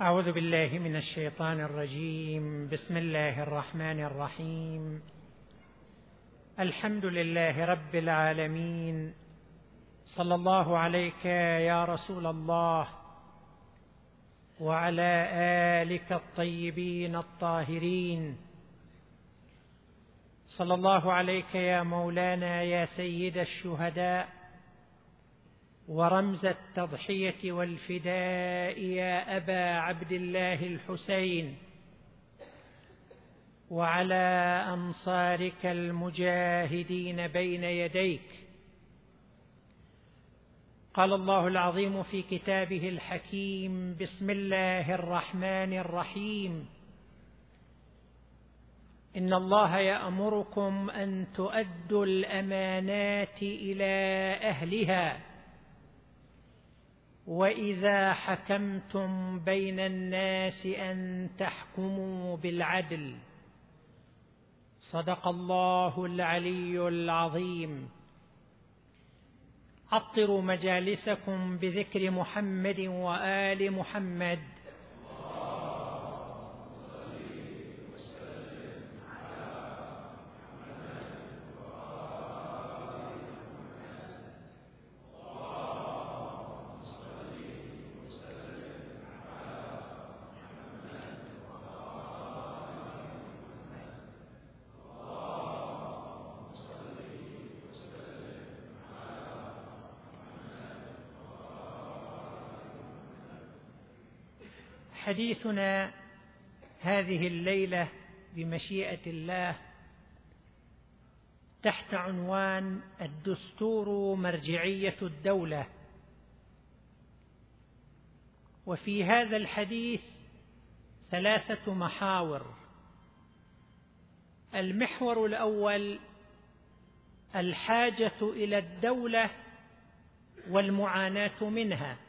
أعوذ بالله من الشيطان الرجيم. بسم الله الرحمن الرحيم. الحمد لله رب العالمين. صلى الله عليك يا رسول الله وعلى آلك الطيبين الطاهرين. صلى الله عليك يا مولانا يا سيد الشهداء. ورمز التضحية والفداء يا أبا عبد الله الحسين. وعلى أنصارك المجاهدين بين يديك. قال الله العظيم في كتابه الحكيم بسم الله الرحمن الرحيم. إن الله يأمركم أن تؤدوا الأمانات إلى أهلها. وإذا حكمتم بين الناس أن تحكموا بالعدل صدق الله العلي العظيم. عطروا مجالسكم بذكر محمد وآل محمد. حديثنا هذه الليلة بمشيئة الله تحت عنوان الدستور مرجعية الدولة. وفي هذا الحديث ثلاثة محاور. المحور الأول الحاجة إلى الدولة والمعاناة منها.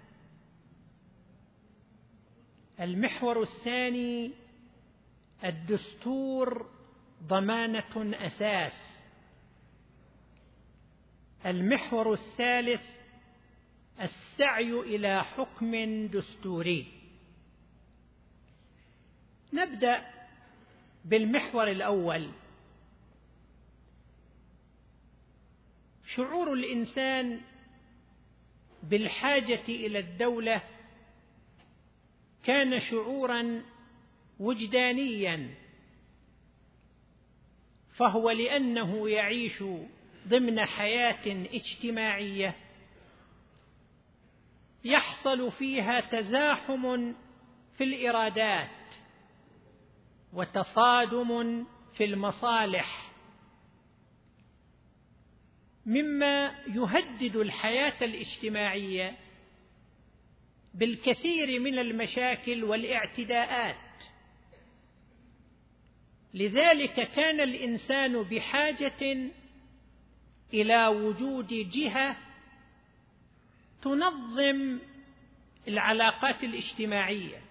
المحور الثاني الدستور ضمانة أساس. المحور الثالث السعي إلى حكم دستوري. نبدأ بالمحور الأول. شعور الإنسان بالحاجة إلى الدولة كان شعورا وجدانيا فهو لأنه يعيش ضمن حياة اجتماعية يحصل فيها تزاحم في الإرادات وتصادم في المصالح مما يهدد الحياة الاجتماعية بالكثير من المشاكل والاعتداءات. لذلك كان الإنسان بحاجة إلى وجود جهة تنظم العلاقات الاجتماعية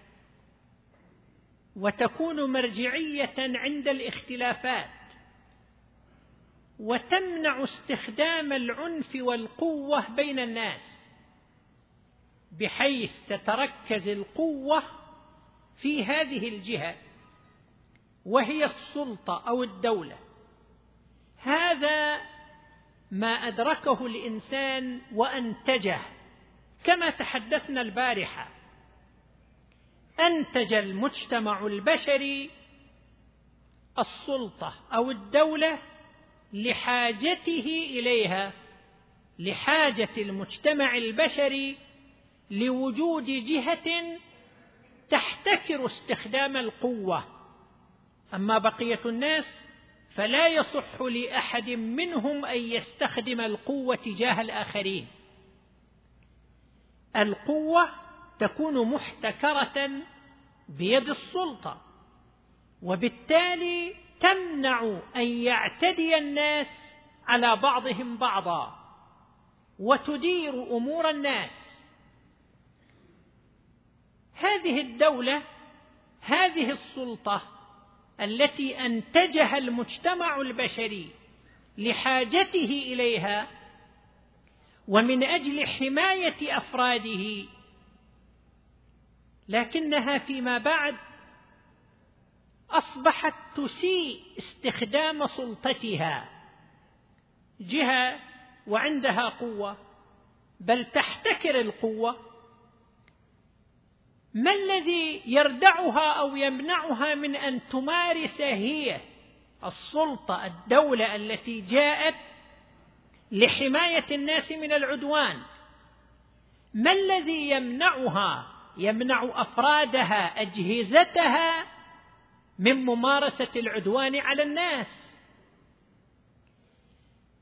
وتكون مرجعية عند الاختلافات وتمنع استخدام العنف والقوة بين الناس. بحيث تتركز القوة في هذه الجهة وهي السلطة أو الدولة. هذا ما أدركه الإنسان وأنتجه كما تحدثنا البارحة. أنتج المجتمع البشري السلطة أو الدولة لحاجته إليها لحاجة المجتمع البشري لوجود جهة تحتكر استخدام القوة. أما بقية الناس فلا يصح لأحد منهم أن يستخدم القوة تجاه الآخرين. القوة تكون محتكرة بيد السلطة وبالتالي تمنع أن يعتدي الناس على بعضهم بعضا وتدير أمور الناس. هذه الدولة هذه السلطة التي أنتجها المجتمع البشري لحاجته إليها ومن أجل حماية أفراده لكنها فيما بعد أصبحت تسيء استخدام سلطتها جهة وعندها قوة بل تحتكر القوة ما الذي يردعها أو يمنعها من أن تمارس هي السلطة الدولة التي جاءت لحماية الناس من العدوان؟ ما الذي يمنعها يمنع أفرادها أجهزتها من ممارسة العدوان على الناس؟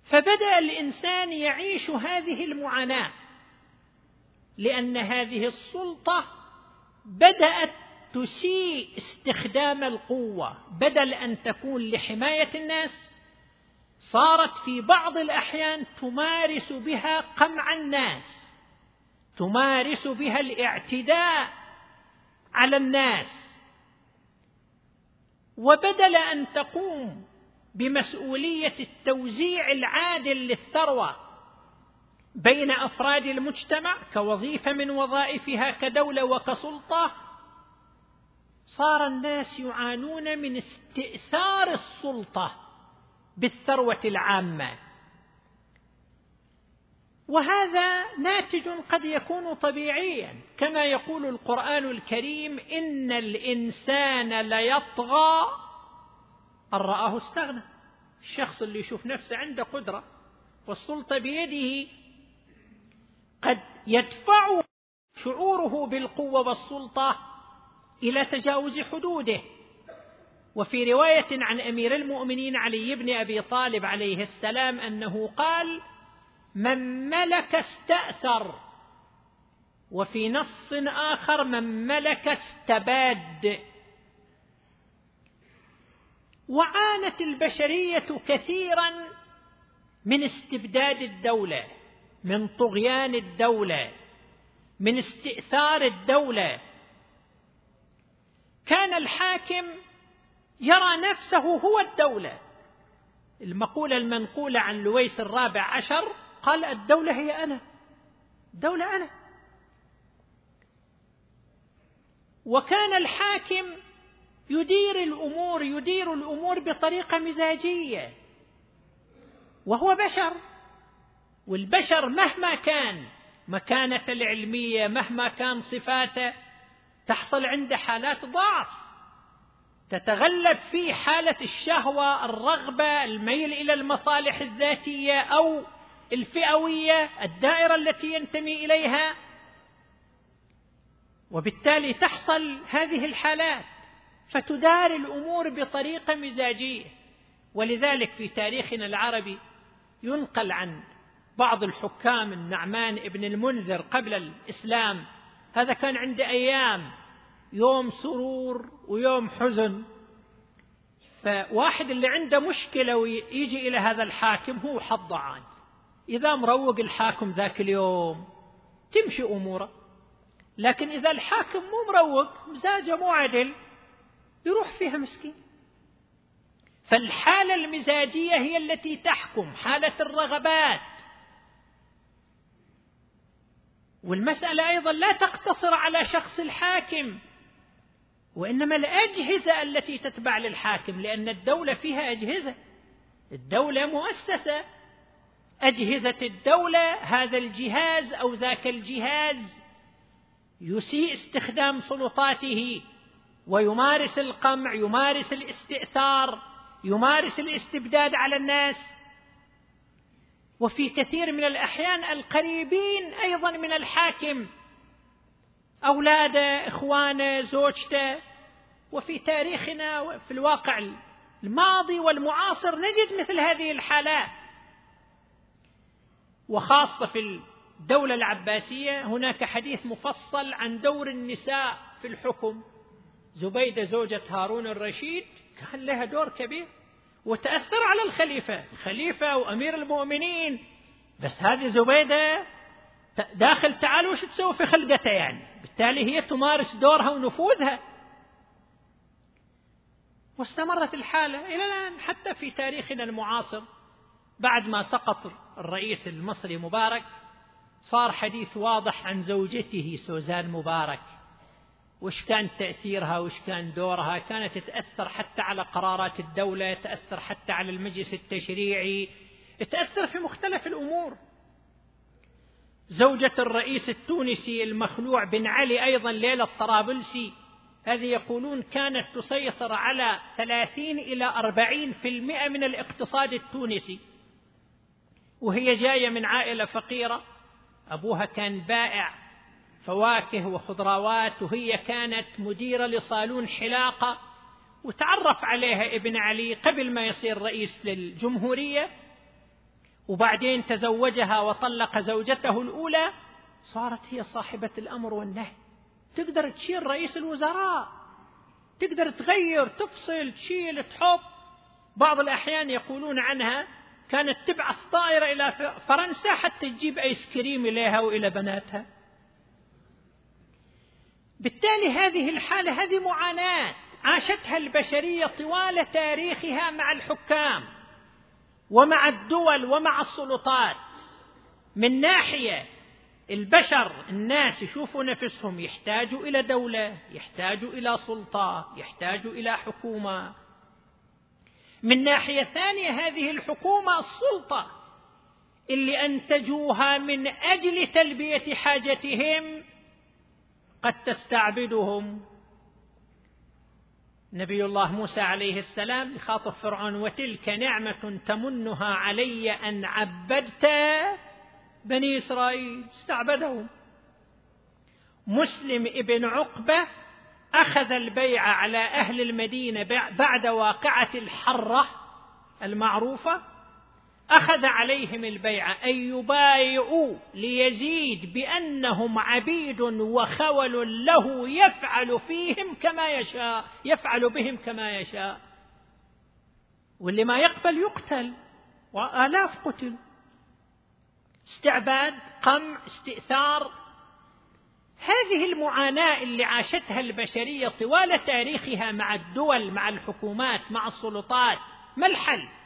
فبدأ الإنسان يعيش هذه المعاناة لأن هذه السلطة بدأت تسيء استخدام القوة بدل أن تكون لحماية الناس صارت في بعض الأحيان تمارس بها قمع الناس تمارس بها الاعتداء على الناس. وبدل أن تقوم بمسؤولية التوزيع العادل للثروة بين أفراد المجتمع كوظيفة من وظائفها كدولة وكسلطة صار الناس يعانون من استئثار السلطة بالثروة العامة. وهذا ناتج قد يكون طبيعيا كما يقول القرآن الكريم إن الإنسان ليطغى. أن رآه استغنى. الشخص اللي يشوف نفسه عنده قدرة والسلطة بيده قد يدفع شعوره بالقوة والسلطة إلى تجاوز حدوده. وفي رواية عن أمير المؤمنين علي بن أبي طالب عليه السلام أنه قال من ملك استأثر. وفي نص آخر من ملك استباد. وعانت البشرية كثيرا من استبداد الدولة. من طغيان الدولة من استئثار الدولة. كان الحاكم يرى نفسه هو الدولة. المقولة المنقولة عن لويس الرابع عشر قال الدولة هي أنا الدولة أنا. وكان الحاكم يدير الأمور يدير الأمور بطريقة مزاجية وهو بشر. والبشر مهما كان مكانة العلمية مهما كان صفاته تحصل عنده حالات ضعف. تتغلب فيه حالة الشهوة الرغبة الميل إلى المصالح الذاتية أو الفئوية الدائرة التي ينتمي إليها. وبالتالي تحصل هذه الحالات فتدار الأمور بطريقة مزاجية. ولذلك في تاريخنا العربي ينقل عن بعض الحكام النعمان ابن المنذر قبل الإسلام هذا كان عنده أيام يوم سرور ويوم حزن. فواحد اللي عنده مشكلة ويجي إلى هذا الحاكم هو حضعان إذا مروق الحاكم ذاك اليوم تمشي أموره. لكن إذا الحاكم مو مروق مزاجه مو عدل يروح فيها مسكين. فالحالة المزاجية هي التي تحكم حالة الرغبات. والمسألة أيضا لا تقتصر على شخص الحاكم وإنما الأجهزة التي تتبع للحاكم لأن الدولة فيها أجهزة. الدولة مؤسسة. أجهزة الدولة هذا الجهاز أو ذاك الجهاز يسيء استخدام سلطاته ويمارس القمع يمارس الاستئثار يمارس الاستبداد على الناس. وفي كثير من الأحيان القريبين أيضا من الحاكم أولاده إخوانه زوجته. وفي تاريخنا وفي الواقع الماضي والمعاصر نجد مثل هذه الحالات. وخاصة في الدولة العباسية هناك حديث مفصل عن دور النساء في الحكم. زبيدة زوجة هارون الرشيد كان لها دور كبير. وتأثر على الخليفة. الخليفة وأمير المؤمنين. بس هذه زبيدة داخل تعال وش تسوي في خلقتها يعني؟ بالتالي هي تمارس دورها ونفوذها. واستمرت الحالة إلى الآن حتى في تاريخنا المعاصر. بعد ما سقط الرئيس المصري مبارك صار حديث واضح عن زوجته سوزان مبارك. وش كان تأثيرها وش كان دورها؟ كانت تأثر حتى على قرارات الدولة تأثر حتى على المجلس التشريعي تأثر في مختلف الأمور. زوجة الرئيس التونسي المخلوع بن علي أيضا ليلى الطرابلسي هذه يقولون كانت تسيطر على ثلاثين إلى أربعين في المئة من الاقتصاد التونسي. وهي جاية من عائلة فقيرة. أبوها كان بائع فواكه وخضروات وهي كانت مديرة لصالون حلاقة وتعرف عليها ابن علي قبل ما يصير رئيس للجمهورية. وبعدين تزوجها وطلق زوجته الأولى صارت هي صاحبة الأمر والنهي. تقدر تشيل رئيس الوزراء تقدر تغير تفصل تشيل تحط بعض الأحيان يقولون عنها كانت تبعث طائرة إلى فرنسا حتى تجيب آيس كريم إليها وإلى بناتها. بالتالي هذه الحالة هذه معاناة. عاشتها البشرية طوال تاريخها مع الحكام ومع الدول ومع السلطات. من ناحية البشر الناس يشوفوا نفسهم يحتاجوا إلى دولة يحتاجوا إلى سلطة يحتاجوا إلى حكومة. من ناحية ثانية هذه الحكومة السلطة اللي أنتجوها من أجل تلبية حاجتهم قد تستعبدهم. نبي الله موسى عليه السلام يخاطب فرعون وتلك نعمة تمنها علي أن عبدت بني إسرائيل. استعبدهم. مسلم ابن عقبة أخذ البيع على أهل المدينة بعد واقعة الحرة المعروفة. أخذ عليهم البيع أن يبايعوا ليزيد بأنهم عبيد وخول له يفعل فيهم كما يشاء يفعل بهم كما يشاء. واللي ما يقبل يقتل وآلاف قتل. استعباد قمع استئثار. هذه المعاناة اللي عاشتها البشرية طوال تاريخها مع الدول مع الحكومات مع السلطات. ما الحل؟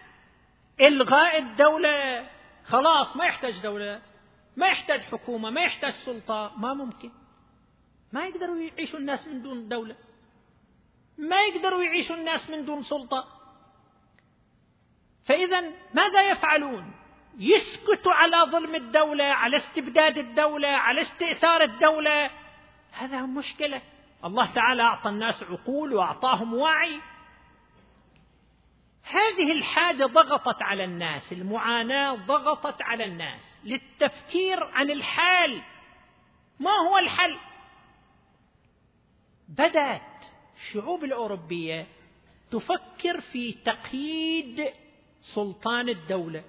إلغاء الدولة خلاص ما يحتاج دولة ما يحتاج حكومة ما يحتاج سلطة ما ممكن. ما يقدروا يعيشوا الناس من دون دولة. ما يقدروا يعيشوا الناس من دون سلطة. فإذا ماذا يفعلون؟ يسكتوا على ظلم الدولة على استبداد الدولة على استئثار الدولة. هذا مشكلة. الله تعالى أعطى الناس عقول وأعطاهم وعي. هذه الحاجة ضغطت على الناس المعاناة ضغطت على الناس للتفكير عن الحال. ما هو الحل؟ بدأت الشعوب الأوروبية تفكر في تقييد سلطان الدولة.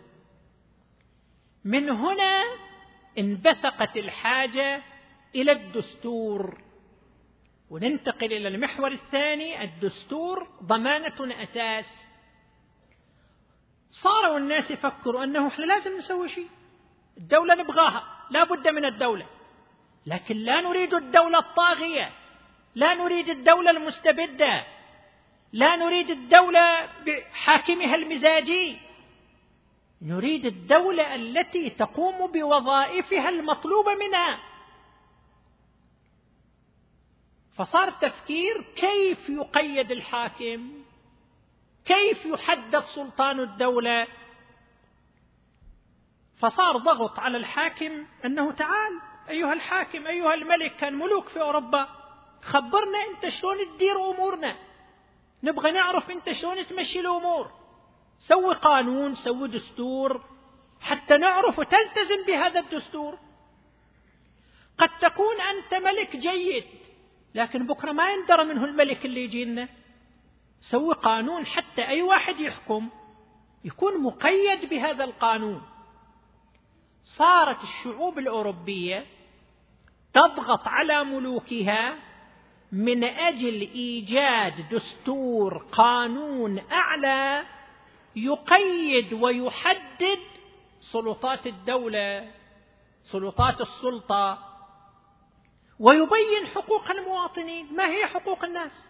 من هنا انبثقت الحاجة إلى الدستور. وننتقل إلى المحور الثاني الدستور ضمانة أساس صاروا الناس يفكروا أنه إحنا لازم نسوي شيء. الدولة نبغاها لا بد من الدولة. لكن لا نريد الدولة الطاغية لا نريد الدولة المستبدة لا نريد الدولة بحاكمها المزاجي. نريد الدولة التي تقوم بوظائفها المطلوبة منها. فصار تفكير كيف يقيد الحاكم؟ كيف يحدد سلطان الدولة؟ فصار ضغط على الحاكم أنه تعال أيها الحاكم أيها الملك كان ملوك في أوروبا خبرنا أنت شلون تدير أمورنا. نبغى نعرف أنت شلون تمشي الأمور. سوي قانون سوي دستور حتى نعرف وتلتزم بهذا الدستور. قد تكون أنت ملك جيد لكن بكرة ما يندرى منه الملك اللي يجي لنا سوي قانون حتى أي واحد يحكم يكون مقيد بهذا القانون. صارت الشعوب الأوروبية تضغط على ملوكها من أجل إيجاد دستور قانون أعلى يقيد ويحدد سلطات الدولة سلطات السلطة ويبين حقوق المواطنين. ما هي حقوق الناس؟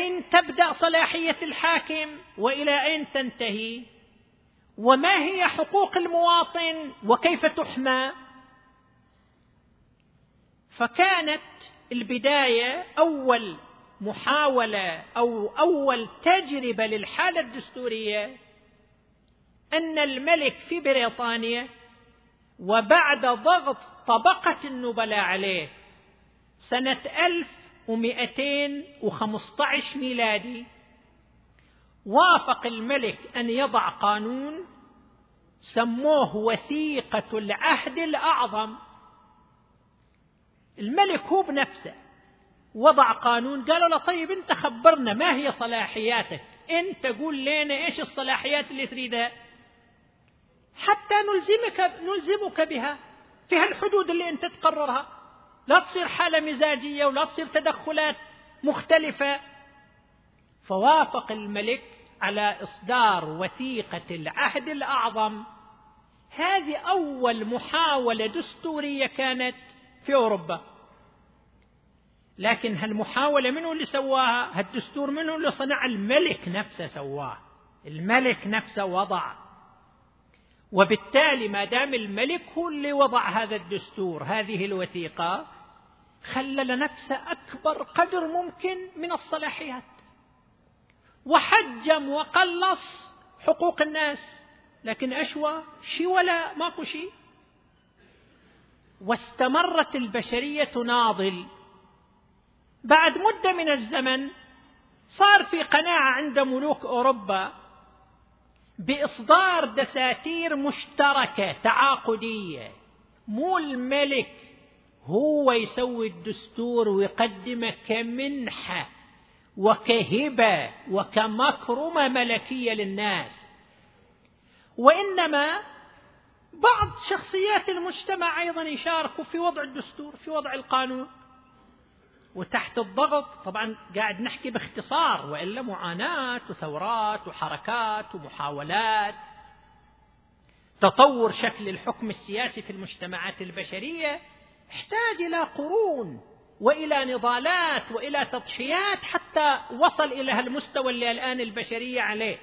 أين تبدأ صلاحية الحاكم وإلى أين تنتهي؟ وما هي حقوق المواطن وكيف تحمى؟ فكانت البداية أول محاولة أو أول تجربة للحالة الدستورية أن الملك في بريطانيا وبعد ضغط طبقة النبلاء عليه سنه 1215 ميلادي. وافق الملك أن يضع قانون سموه وثيقة العهد الأعظم. الملك هو بنفسه. وضع قانون قالوا له طيب أنت خبرنا ما هي صلاحياتك؟ أنت قول لنا إيش الصلاحيات اللي تريدها حتى نلزمك نلزمك بها في هالحدود اللي أنت تقررها. لا تصير حالة مزاجية ولا تصير تدخلات مختلفة. فوافق الملك على إصدار وثيقة العهد الأعظم. هذه أول محاولة دستورية كانت في أوروبا. لكن هالمحاولة منو اللي سواها؟ هالدستور منو اللي صنع؟ الملك نفسه سواه. الملك نفسه وضع وبالتالي ما دام الملك هو اللي وضع هذا الدستور هذه الوثيقة خلى لنفسه أكبر قدر ممكن من الصلاحيات. وحجم وقلص حقوق الناس لكن أشوى شي ولا ماكو شي. واستمرت البشرية تناضل. بعد مدة من الزمن صار في قناعة عند ملوك أوروبا بإصدار دساتير مشتركة تعاقدية. مو الملك هو يسوي الدستور ويقدمه كمنحة وكهبة وكمكرمة ملكية للناس. وإنما بعض شخصيات المجتمع أيضا يشاركوا في وضع الدستور في وضع القانون. وتحت الضغط طبعا قاعد نحكي باختصار والا معاناة وثورات وحركات ومحاولات. تطور شكل الحكم السياسي في المجتمعات البشرية احتاج إلى قرون وإلى نضالات وإلى تضحيات حتى وصل إلى هالمستوى اللي الآن البشرية عليه.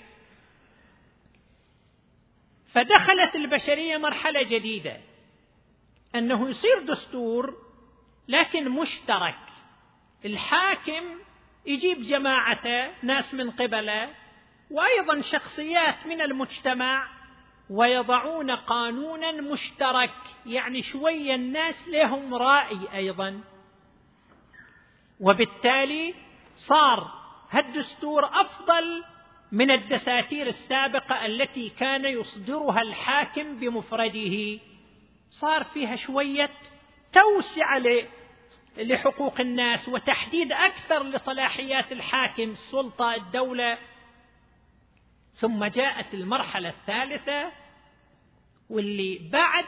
فدخلت البشرية مرحلة جديدة أنه يصير دستور لكن مشترك. الحاكم يجيب جماعته ناس من قبله وأيضا شخصيات من المجتمع ويضعون قانونا مشترك يعني شوية الناس لهم رأي أيضا. وبالتالي صار هالدستور أفضل من الدساتير السابقة التي كان يصدرها الحاكم بمفرده. صار فيها شوية توسعة لحقوق الناس وتحديد أكثر لصلاحيات الحاكم السلطه الدولة. ثم جاءت المرحلة الثالثة واللي بعد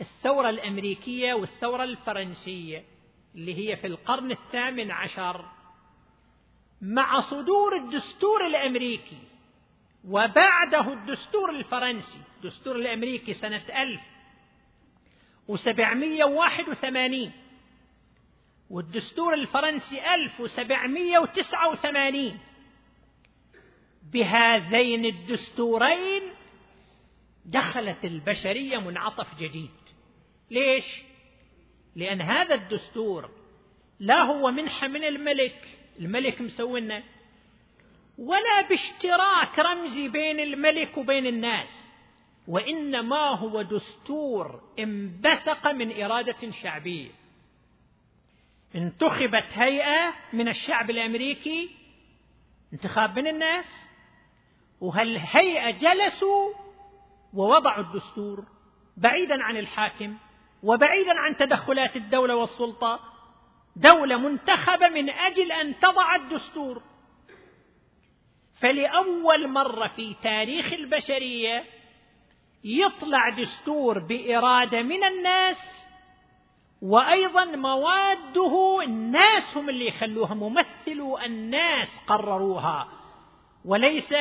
الثورة الأمريكية والثورة الفرنسية اللي هي في القرن الثامن عشر. مع صدور الدستور الأمريكي وبعده الدستور الفرنسي الدستور الأمريكي سنة 1781 والدستور الفرنسي 1789 بهذين الدستورين دخلت البشرية منعطف جديد. ليش؟ لأن هذا الدستور لا هو منحة من الملك. الملك مسوينا ولا باشتراك رمزي بين الملك وبين الناس. وإنما هو دستور انبثق من إرادة شعبية. انتخبت هيئة من الشعب الأمريكي انتخاب من الناس وهالهيئة جلسوا ووضعوا الدستور بعيدا عن الحاكم وبعيدا عن تدخلات الدولة والسلطة. دولة منتخبة من أجل أن تضع الدستور. فلأول مرة في تاريخ البشرية يطلع دستور بإرادة من الناس وأيضا مواده الناس هم اللي يخلوها ممثلو الناس قرروها. وليس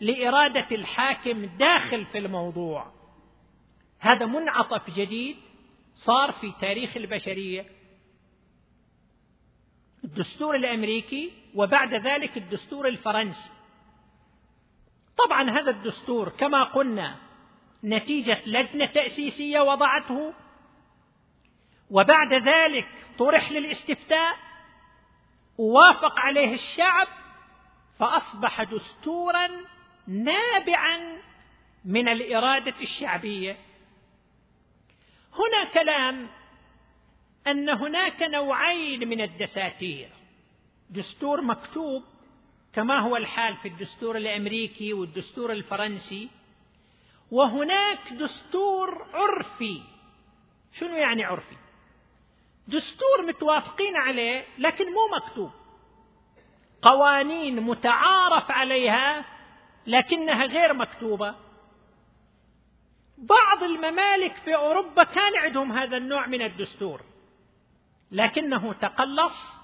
لإرادة الحاكم داخل في الموضوع. هذا منعطف جديد صار في تاريخ البشرية. الدستور الأمريكي وبعد ذلك الدستور الفرنسي. طبعا هذا الدستور كما قلنا نتيجة لجنة تأسيسية وضعته وبعد ذلك طرح للاستفتاء ووافق عليه الشعب فأصبح دستورا نابعا من الإرادة الشعبية. هنا كلام أن هناك نوعين من الدساتير. دستور مكتوب كما هو الحال في الدستور الأمريكي والدستور الفرنسي وهناك دستور عرفي. شنو يعني عرفي؟ دستور متوافقين عليه لكن مو مكتوب. قوانين متعارف عليها لكنها غير مكتوبة. بعض الممالك في أوروبا كان عندهم هذا النوع من الدستور لكنه تقلص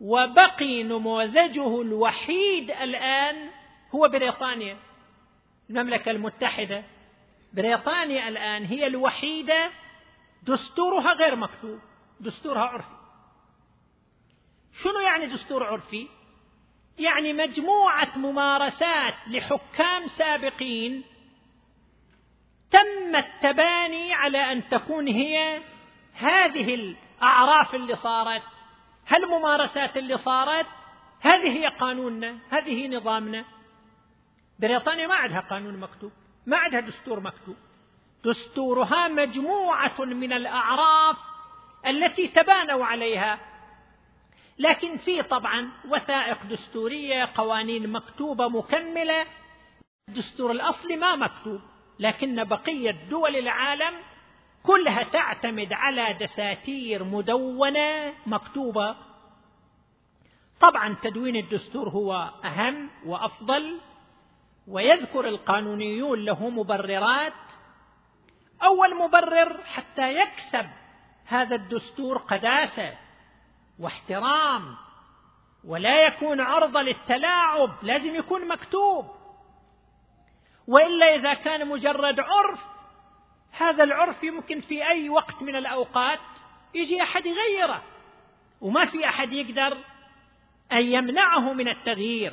وبقي نموذجه الوحيد الآن هو بريطانيا المملكة المتحدة. بريطانيا الآن هي الوحيدة دستورها غير مكتوب. دستورها عرفي. شنو يعني دستور عرفي؟ يعني مجموعة ممارسات لحكام سابقين تم التباني على أن تكون هي هذه الأعراف اللي صارت هالممارسات اللي صارت هذه هي قانوننا هذه هي نظامنا. بريطانيا ما عندها قانون مكتوب ما عندها دستور مكتوب. دستورها مجموعة من الأعراف التي تبانوا عليها. لكن في طبعا وثائق دستورية قوانين مكتوبة مكملة. الدستور الأصلي ما مكتوب لكن بقية دول العالم كلها تعتمد على دساتير مدونة مكتوبة. طبعا تدوين الدستور هو أهم وأفضل ويذكر القانونيون له مبررات. أول مبرر حتى يكسب هذا الدستور قداسة واحترام ولا يكون عرضة للتلاعب لازم يكون مكتوب. وإلا إذا كان مجرد عرف هذا العرف يمكن في أي وقت من الأوقات يجي أحد يغيره وما في أحد يقدر أن يمنعه من التغيير.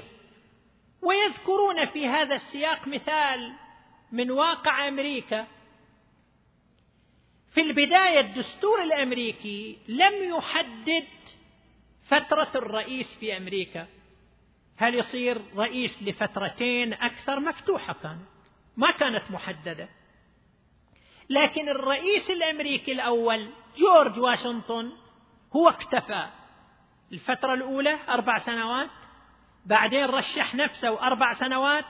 ويذكرون في هذا السياق مثال من واقع أمريكا في البداية الدستور الأمريكي لم يحدد فترة الرئيس في أمريكا. هل يصير رئيس لفترتين أكثر؟ مفتوحة كانت. ما كانت محددة. لكن الرئيس الأمريكي الأول جورج واشنطن هو اكتفى. الفترة الأولى أربع سنوات بعدين رشح نفسه أربع سنوات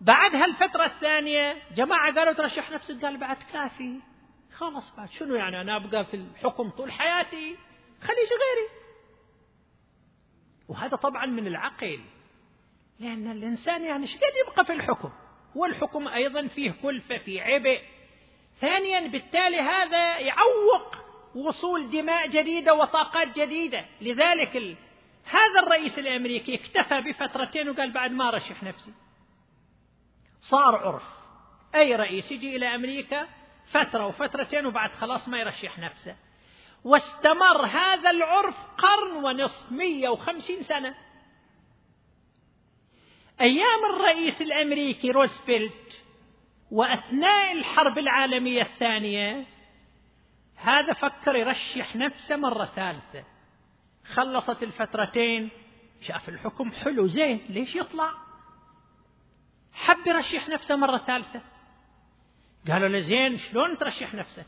بعدها الفترة الثانية جماعة قالوا ترشح نفسك قال بعد كافي. خلاص بعد شنو يعني أنا أبقى في الحكم طول حياتي؟ خلي غيري. وهذا طبعا من العقل. لأن الإنسان يعني إيش قد يبقى في الحكم؟ والحكم أيضا فيه كلفة في عبء. ثانيا بالتالي هذا يعوق وصول دماء جديدة وطاقات جديدة. لذلك ال... هذا الرئيس الأمريكي اكتفى بفترتين وقال بعد ما رشح نفسي. صار عرف. أي رئيس يجي إلى أمريكا؟ فترة وفترتين وبعد خلاص ما يرشح نفسه. واستمر هذا العرف قرن ونصف مية وخمسين سنة. أيام الرئيس الأمريكي روزفلت وأثناء الحرب العالمية الثانية هذا فكر يرشح نفسه مرة ثالثة. خلصت الفترتين شاف الحكم حلو زين ليش يطلع؟ حب يرشح نفسه مرة ثالثة. قالوا له زين شلون ترشح نفسك؟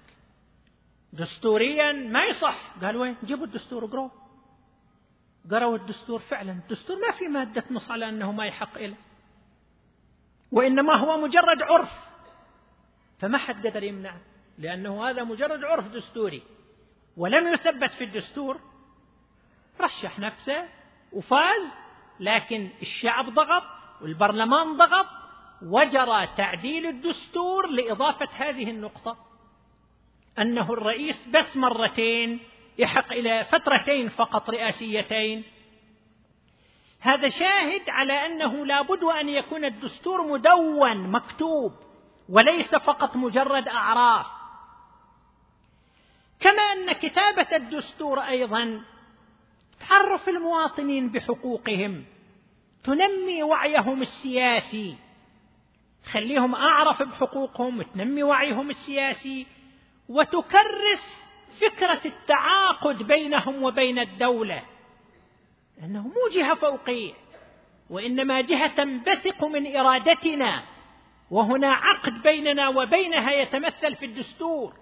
دستوريا ما يصح. قال وين؟ جيبوا الدستور اقروه قروا الدستور فعلا. الدستور ما في مادة نص على أنه ما يحق إله. وإنما هو مجرد عرف. فما حد قدر يمنعه لأنه هذا مجرد عرف دستوري. ولم يثبت في الدستور. رشح نفسه وفاز لكن الشعب ضغط والبرلمان ضغط وجرى تعديل الدستور لإضافة هذه النقطة. أنه الرئيس بس مرتين يحق إلى فترتين فقط رئاسيتين. هذا شاهد على أنه لا بد أن يكون الدستور مدون مكتوب وليس فقط مجرد أعراف. كما أن كتابة الدستور أيضا تعرف المواطنين بحقوقهم تنمي وعيهم السياسي. تخليهم أعرف بحقوقهم وتنمي وعيهم السياسي وتكرس فكرة التعاقد بينهم وبين الدولة. أنه مو جهة فوقية وإنما جهة تنبثق من إرادتنا وهنا عقد بيننا وبينها يتمثل في الدستور.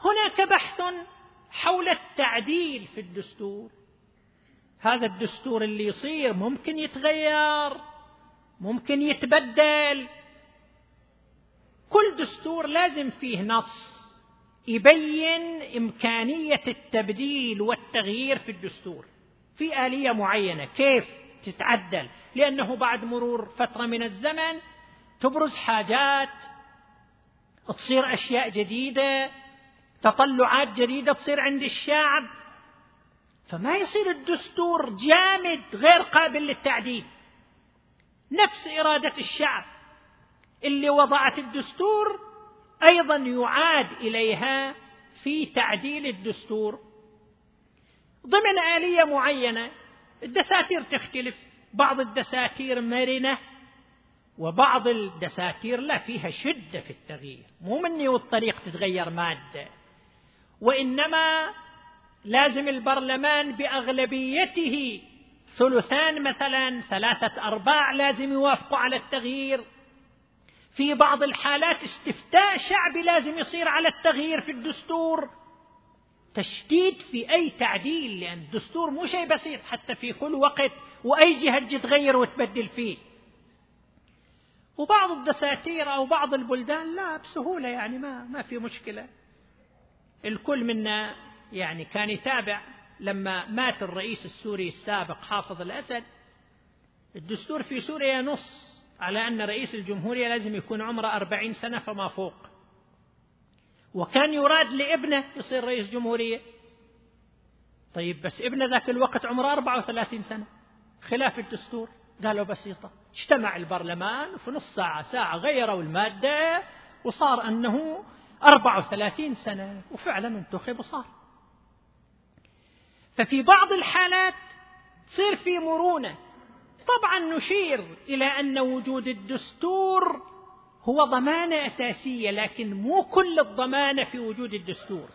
هناك بحث حول التعديل في الدستور. هذا الدستور اللي يصير ممكن يتغير. ممكن يتبدل. كل دستور لازم فيه نص يبين إمكانية التبديل والتغيير في الدستور في آلية معينة. كيف تتعدل؟ لأنه بعد مرور فترة من الزمن تبرز حاجات تصير أشياء جديدة تطلعات جديدة تصير عند الشعب. فما يصير الدستور جامد غير قابل للتعديل. نفس إرادة الشعب. اللي وضعت الدستور أيضا يعاد إليها في تعديل الدستور. ضمن آلية معينة الدساتير تختلف. بعض الدساتير مرنة وبعض الدساتير لا فيها شدة في التغيير. مو مني والطريق تتغير مادة. وإنما لازم البرلمان بأغلبيته ثلثان مثلا ثلاثة أرباع لازم يوافقوا على التغيير. في بعض الحالات استفتاء شعبي لازم يصير على التغيير في الدستور. تشديد في أي تعديل لأن الدستور مو شيء بسيط حتى في كل وقت وأي جهة تجي تغير وتبدل فيه. وبعض الدساتير أو بعض البلدان لا بسهولة يعني ما ما في مشكلة. الكل منا يعني كان يتابع. لما مات الرئيس السوري السابق حافظ الأسد الدستور في سوريا نص على أن رئيس الجمهورية لازم يكون عمره أربعين سنة فما فوق. وكان يراد لابنه يصير رئيس جمهورية. طيب بس ابنه ذاك الوقت عمره 34 سنة. خلاف الدستور. قالوا بسيطة. اجتمع البرلمان وفي نص ساعة ساعة غيروا المادة وصار أنه 34 سنة. وفعلا انتخب وصار. ففي بعض الحالات تصير في مرونة. طبعا نشير إلى أن وجود الدستور هو ضمانة أساسية لكن مو كل الضمانة في وجود الدستور.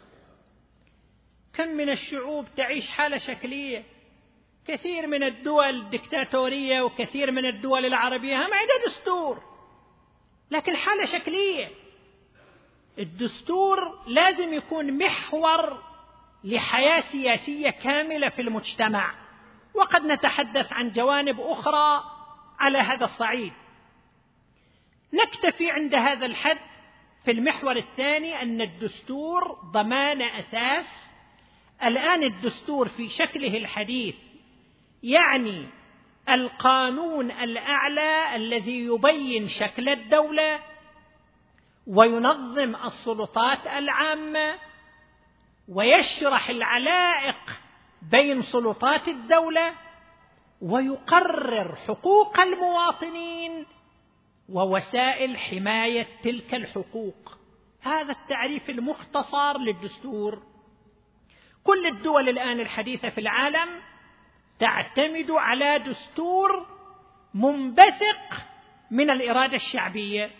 كم من الشعوب تعيش حالة شكلية. كثير من الدول دكتاتورية وكثير من الدول العربية هم عندها دستور لكن حالة شكلية. الدستور لازم يكون محور لحياة سياسية كاملة في المجتمع. وقد نتحدث عن جوانب أخرى على هذا الصعيد. نكتفي عند هذا الحد في المحور الثاني أن الدستور ضمان أساس. الآن الدستور في شكله الحديث يعني القانون الأعلى الذي يبين شكل الدولة وينظم السلطات العامة ويشرح العلائق بين سلطات الدولة ويقرر حقوق المواطنين ووسائل حماية تلك الحقوق. هذا التعريف المختصر للدستور. كل الدول الآن الحديثة في العالم تعتمد على دستور منبثق من الإرادة الشعبية.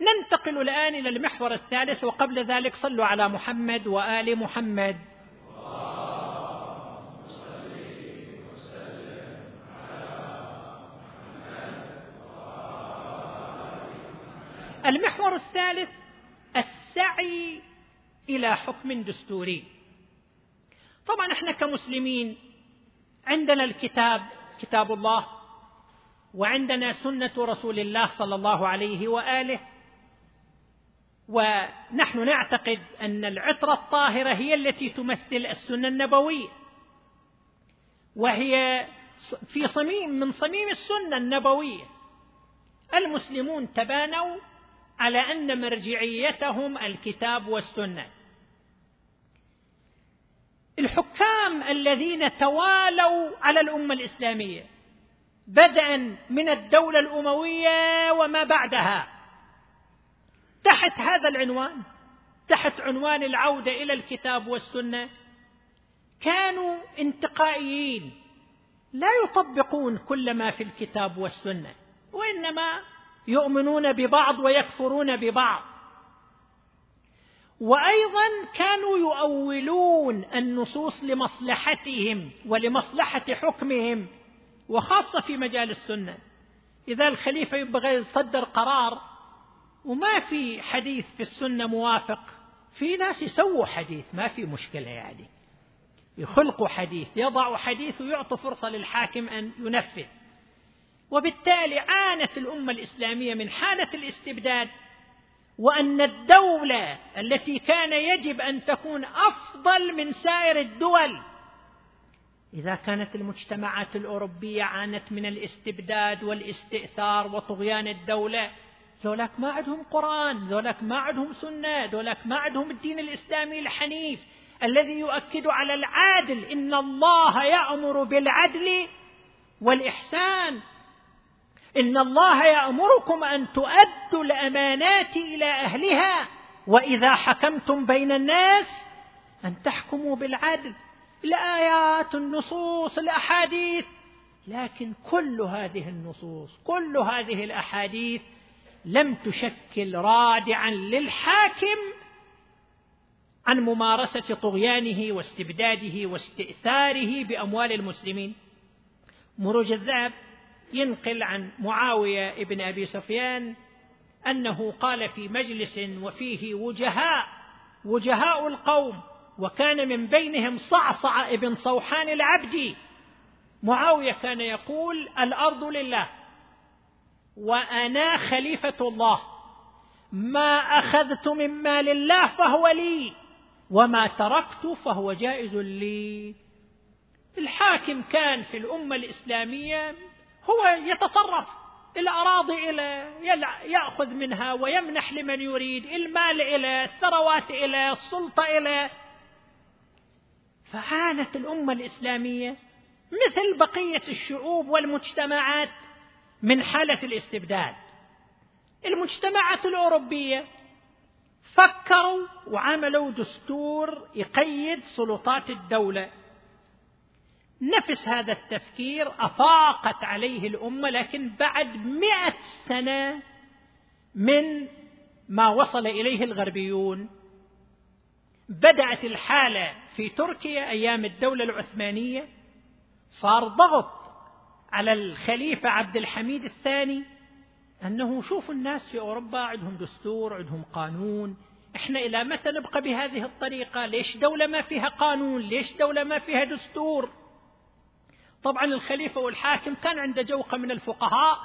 ننتقل الآن إلى المحور الثالث وقبل ذلك صلوا على محمد وآل محمد. المحور الثالث السعي إلى حكم دستوري. طبعا إحنا كمسلمين عندنا الكتاب كتاب الله وعندنا سنة رسول الله صلى الله عليه وآله. ونحن نعتقد أن العطرة الطاهرة هي التي تمثل السنة النبوية وهي في صميم من صميم السنة النبوية. المسلمون تبانوا على أن مرجعيتهم الكتاب والسنة. الحكام الذين توالوا على الأمة الإسلامية بدءا من الدولة الأموية وما بعدها تحت هذا العنوان تحت عنوان العودة إلى الكتاب والسنة كانوا انتقائيين لا يطبقون كل ما في الكتاب والسنة وإنما يؤمنون ببعض ويكفرون ببعض. وأيضا كانوا يؤولون النصوص لمصلحتهم ولمصلحة حكمهم وخاصة في مجال السنة. إذا الخليفة يبغى يصدر قرار وما في حديث في السنة موافق. في ناس يسووا حديث ما في مشكلة يعني. يخلقوا حديث يضعوا حديث ويعطوا فرصة للحاكم أن ينفذ. وبالتالي عانت الأمة الإسلامية من حالة الاستبداد وأن الدولة التي كان يجب أن تكون أفضل من سائر الدول إذا كانت المجتمعات الأوروبية عانت من الاستبداد والاستئثار وطغيان الدولة ذولاك ما عندهم قرآن ذولاك ما عندهم سنة ذولاك ما عندهم الدين الإسلامي الحنيف الذي يؤكد على العدل. إن الله يأمر بالعدل والإحسان. إن الله يأمركم أن تؤدوا الأمانات إلى أهلها وإذا حكمتم بين الناس أن تحكموا بالعدل. الآيات النصوص الأحاديث. لكن كل هذه النصوص كل هذه الأحاديث لم تشكل رادعا للحاكم عن ممارسة طغيانه واستبداده واستئثاره بأموال المسلمين. مروج الذهب ينقل عن معاوية ابن أبي سفيان أنه قال في مجلس وفيه وجهاء وجهاء القوم وكان من بينهم صعصع ابن صوحان العبدي. معاوية كان يقول الأرض لله. وأنا خليفة الله. ما أخذت من مال الله فهو لي وما تركت فهو جائز لي. الحاكم كان في الأمة الإسلامية هو يتصرف الأراضي إلى يأخذ منها ويمنح لمن يريد المال إلى الثروات إلى السلطة إلى. فعانت الأمة الإسلامية مثل بقية الشعوب والمجتمعات. من حالة الاستبداد. المجتمعات الأوروبية فكروا وعملوا دستور يقيد سلطات الدولة. نفس هذا التفكير أفاقت عليه الأمة لكن بعد مئة سنة من ما وصل إليه الغربيون بدأت الحالة في تركيا أيام الدولة العثمانية صار ضغط على الخليفة عبد الحميد الثاني أنه شوفوا الناس في أوروبا عندهم دستور عندهم قانون إحنا إلى متى نبقى بهذه الطريقة؟ ليش دولة ما فيها قانون؟ ليش دولة ما فيها دستور؟ طبعا الخليفة والحاكم كان عنده جوقة من الفقهاء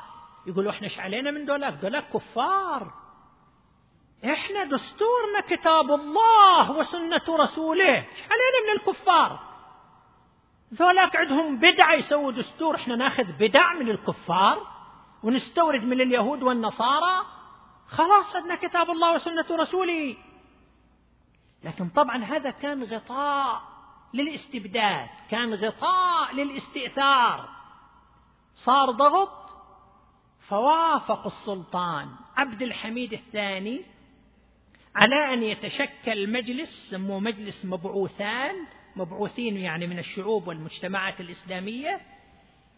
يقولوا إحنا إيش علينا من دولاك دولاك كفار. إحنا دستورنا كتاب الله وسنة رسوله إيش علينا من الكفار؟ ذولاك عندهم بدعة يسووا دستور إحنا ناخذ بدع من الكفار ونستورد من اليهود والنصارى. خلاص عندنا كتاب الله وسنة رسوله. لكن طبعا هذا كان غطاء للاستبداد كان غطاء للاستئثار. صار ضغط فوافق السلطان عبد الحميد الثاني على أن يتشكل مجلس سموه مجلس مبعوثان مبعوثين يعني من الشعوب والمجتمعات الإسلامية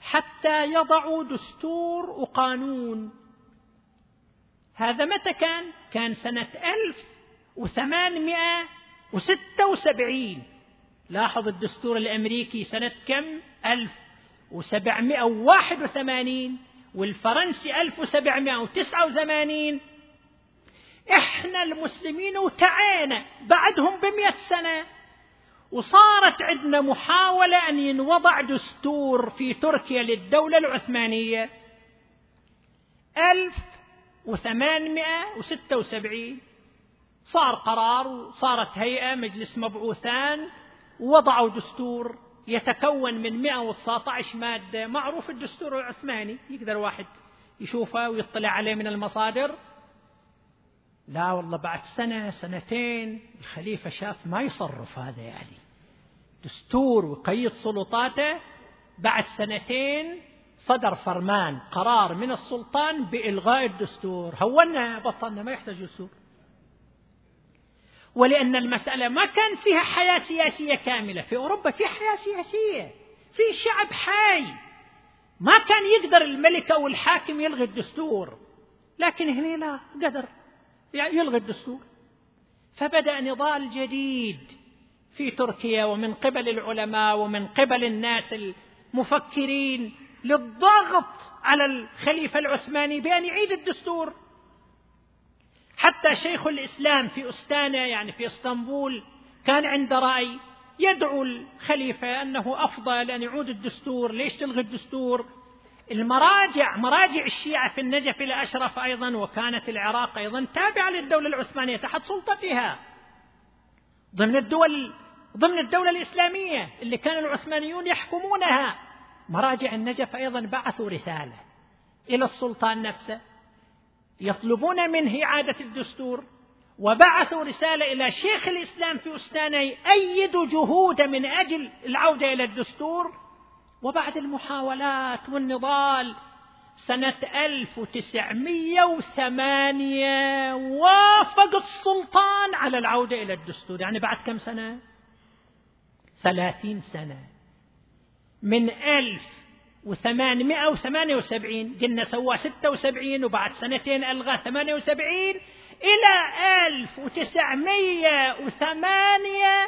حتى يضعوا دستور وقانون. هذا متى كان؟ كان سنة ألف وثمانمائة وستة وسبعين. لاحظ الدستور الأمريكي سنة كم؟ ألف وسبعمائة وواحد وثمانين والفرنسي ألف وسبعمائة وتسعة وثمانين. إحنا المسلمين وتعينا بعدهم بمئة سنة. وصارت عندنا محاولة أن ينوضع دستور في تركيا للدولة العثمانية. ألف وثمانمائة وستة وسبعين. صار قرار وصارت هيئة مجلس مبعوثان وضعوا دستور يتكون من 119 مادة معروف الدستور العثماني يقدر واحد يشوفه ويطلع عليه من المصادر. لا والله بعد سنة سنتين الخليفة شاف ما يصرف هذا يعني. دستور ويقيد سلطاته بعد سنتين صدر فرمان قرار من السلطان بإلغاء الدستور. هونا بطلنا ما يحتاج دستور. ولأن المسألة ما كان فيها حياة سياسية كاملة. في أوروبا في حياة سياسية في شعب حي. ما كان يقدر الملك أو الحاكم يلغي الدستور. لكن هنا لا قدر. يلغي الدستور فبدأ نضال جديد في تركيا ومن قبل العلماء ومن قبل الناس المفكرين للضغط على الخليفة العثماني بأن يعيد الدستور. حتى شيخ الإسلام في أستانا يعني في إسطنبول كان عند رأي يدعو الخليفة أنه أفضل أن يعود الدستور. ليش تلغي الدستور؟ المراجع مراجع الشيعة في النجف الأشرف أيضا وكانت العراق أيضا تابعة للدولة العثمانية تحت سلطتها ضمن الدول ضمن الدولة الإسلامية اللي كان العثمانيون يحكمونها. مراجع النجف أيضا بعثوا رسالة إلى السلطان نفسه يطلبون منه إعادة الدستور وبعثوا رسالة إلى شيخ الإسلام في أستانا يؤيد جهود من أجل العودة إلى الدستور. وبعد المحاولات والنضال سنة 1908 وافق السلطان على العودة إلى الدستور يعني بعد كم سنة؟ ثلاثين سنة من ألف وثمانمائة وثمانية وسبعين قلنا سوى ستة وسبعين وبعد سنتين ألغى ثمانية وسبعين إلى ألف وتسعمية وثمانية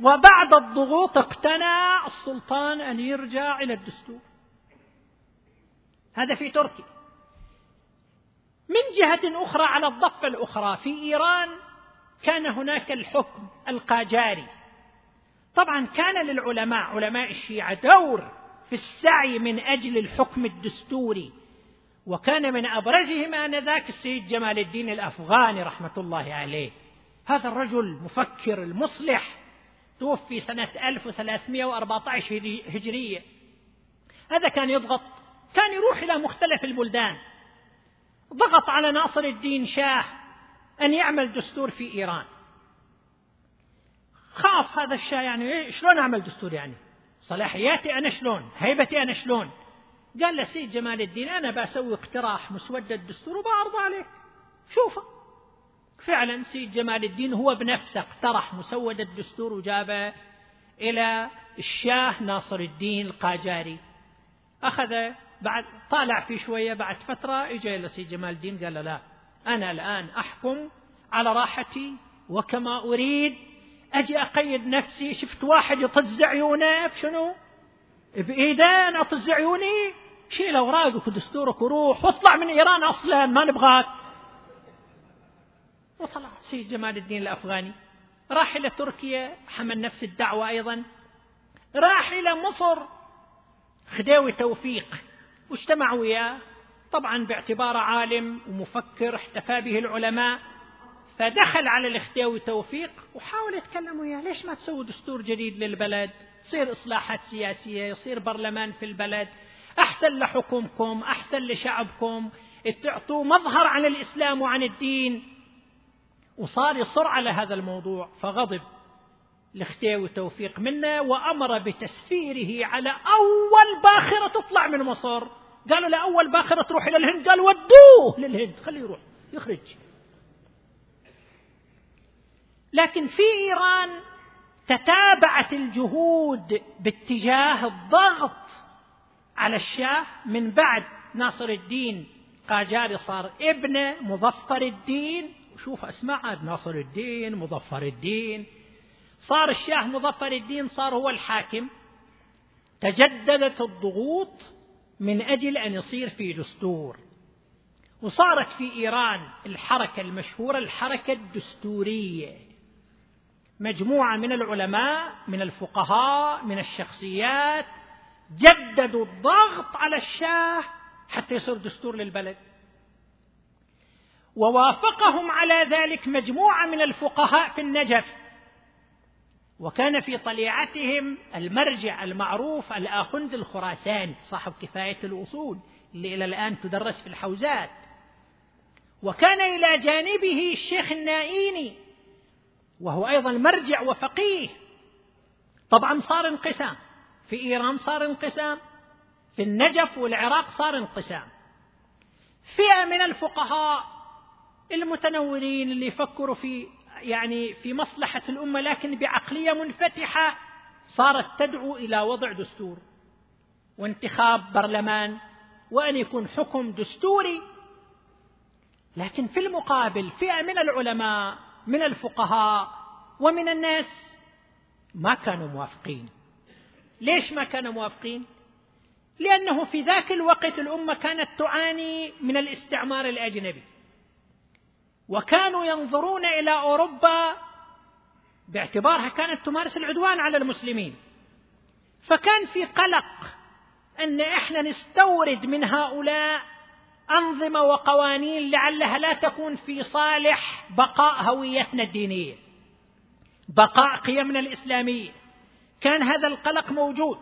وبعد الضغوط اقتنع السلطان أن يرجع إلى الدستور. هذا في تركيا. من جهة أخرى على الضفة الأخرى في إيران كان هناك الحكم القاجاري. طبعا كان للعلماء علماء الشيعة دور في السعي من أجل الحكم الدستوري. وكان من أبرزهم آنذاك السيد جمال الدين الأفغاني رحمة الله عليه. هذا الرجل مفكر المصلح توفي سنة 1314 هجرية. هذا كان يضغط كان يروح إلى مختلف البلدان. ضغط على ناصر الدين شاه أن يعمل دستور في إيران. خاف هذا الشاه يعني إيه شلون أعمل دستور يعني؟ صلاحياتي أنا شلون؟ هيبتي أنا شلون؟ قال له سيد جمال الدين أنا بسوي اقتراح مسودة الدستور وبعرضه عليك. شوفه. فعلا سيد جمال الدين هو بنفسه اقترح مسودة الدستور وجابه إلى الشاه ناصر الدين القاجاري. أخذ بعد طالع في شوية بعد فترة إجا إلى سيد جمال الدين قال له لا أنا الآن أحكم على راحتي وكما أريد. أجي أقيد نفسي شفت واحد يطز عيونه بشنو؟ بإيدين أطز عيوني. شيل أوراقك ودستورك وروح واطلع من إيران أصلا ما نبغاك. وطلع سيد جمال الدين الأفغاني راح إلى تركيا حمل نفس الدعوة أيضا. راح إلى مصر خديوي توفيق واجتمعوا وياه. طبعا باعتباره عالم ومفكر احتفى به العلماء. فدخل على الخديوي توفيق وحاول يتكلم وياه. ليش ما تسوي دستور جديد للبلد؟ تصير إصلاحات سياسية يصير برلمان في البلد. أحسن لحكمكم أحسن لشعبكم. تعطوا مظهر عن الإسلام وعن الدين. وصار يصر على هذا الموضوع فغضب. لختيوي توفيق منا وأمر بتسفيره على أول باخرة تطلع من مصر. قالوا لأول باخرة تروح إلى الهند قال ودوه للهند خليه يروح يخرج. لكن في إيران تتابعت الجهود باتجاه الضغط على الشاه من بعد ناصر الدين قاجاري صار ابنه مظفر الدين. شوف أسماء ناصر الدين مظفر الدين. صار الشاه مظفر الدين صار هو الحاكم. تجددت الضغوط من أجل أن يصير في دستور. وصارت في إيران الحركة المشهورة الحركة الدستورية. مجموعة من العلماء من الفقهاء من الشخصيات جددوا الضغط على الشاه حتى يصير دستور للبلد. ووافقهم على ذلك مجموعة من الفقهاء في النجف. وكان في طليعتهم المرجع المعروف الآخند الخراساني صاحب كفاية الأصول اللي إلى الآن تدرس في الحوزات. وكان إلى جانبه الشيخ النائيني وهو أيضا مرجع وفقيه. طبعا صار انقسام. في إيران صار انقسام في النجف والعراق صار انقسام. فئة من الفقهاء المتنورين اللي يفكروا في يعني في مصلحة الأمة لكن بعقلية منفتحة صارت تدعو إلى وضع دستور وانتخاب برلمان وأن يكون حكم دستوري. لكن في المقابل فئة من العلماء من الفقهاء ومن الناس ما كانوا موافقين. ليش ما كانوا موافقين؟ لأنه في ذاك الوقت الأمة كانت تعاني من الاستعمار الأجنبي. وكانوا ينظرون إلى أوروبا باعتبارها كانت تمارس العدوان على المسلمين. فكان في قلق أن إحنا نستورد من هؤلاء أنظمة وقوانين لعلها لا تكون في صالح بقاء هويتنا الدينية بقاء قيمنا الإسلامية. كان هذا القلق موجود.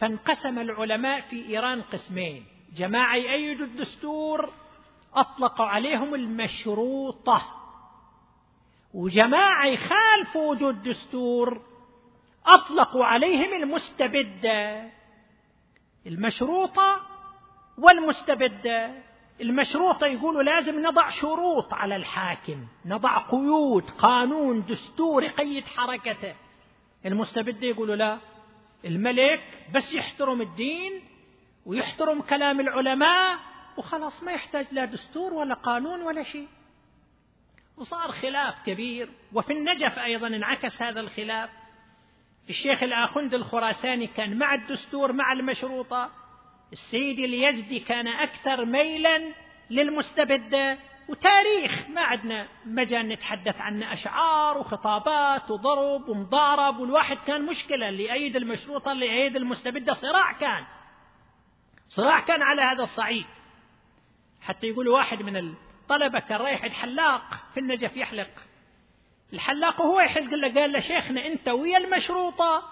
فانقسم العلماء في إيران قسمين. جماعة يأيدوا الدستور اطلقوا عليهم المشروطة. وجماعة يخالفوا وجود دستور أطلقوا عليهم المستبدة. المشروطة والمستبدة. المشروطة يقولوا لازم نضع شروط على الحاكم نضع قيود قانون دستور يقيد حركته. المستبدة يقولوا لا الملك بس يحترم الدين ويحترم كلام العلماء وخلاص ما يحتاج لا دستور ولا قانون ولا شيء. وصار خلاف كبير وفي النجف أيضا انعكس هذا الخلاف. الشيخ الآخند الخراساني كان مع الدستور مع المشروطة. السيد اليزدي كان أكثر ميلا للمستبدة وتاريخ ما عندنا مجال نتحدث عنه أشعار وخطابات وضرب ومضارب. والواحد كان مشكلة اللي المشروطة اللي المستبدة صراع كان. صراع كان على هذا الصعيد. حتى يقول واحد من الطلبة كان رايح الحلاق في النجف يحلق. الحلاق وهو يحلق له قال له شيخنا أنت ويا المشروطة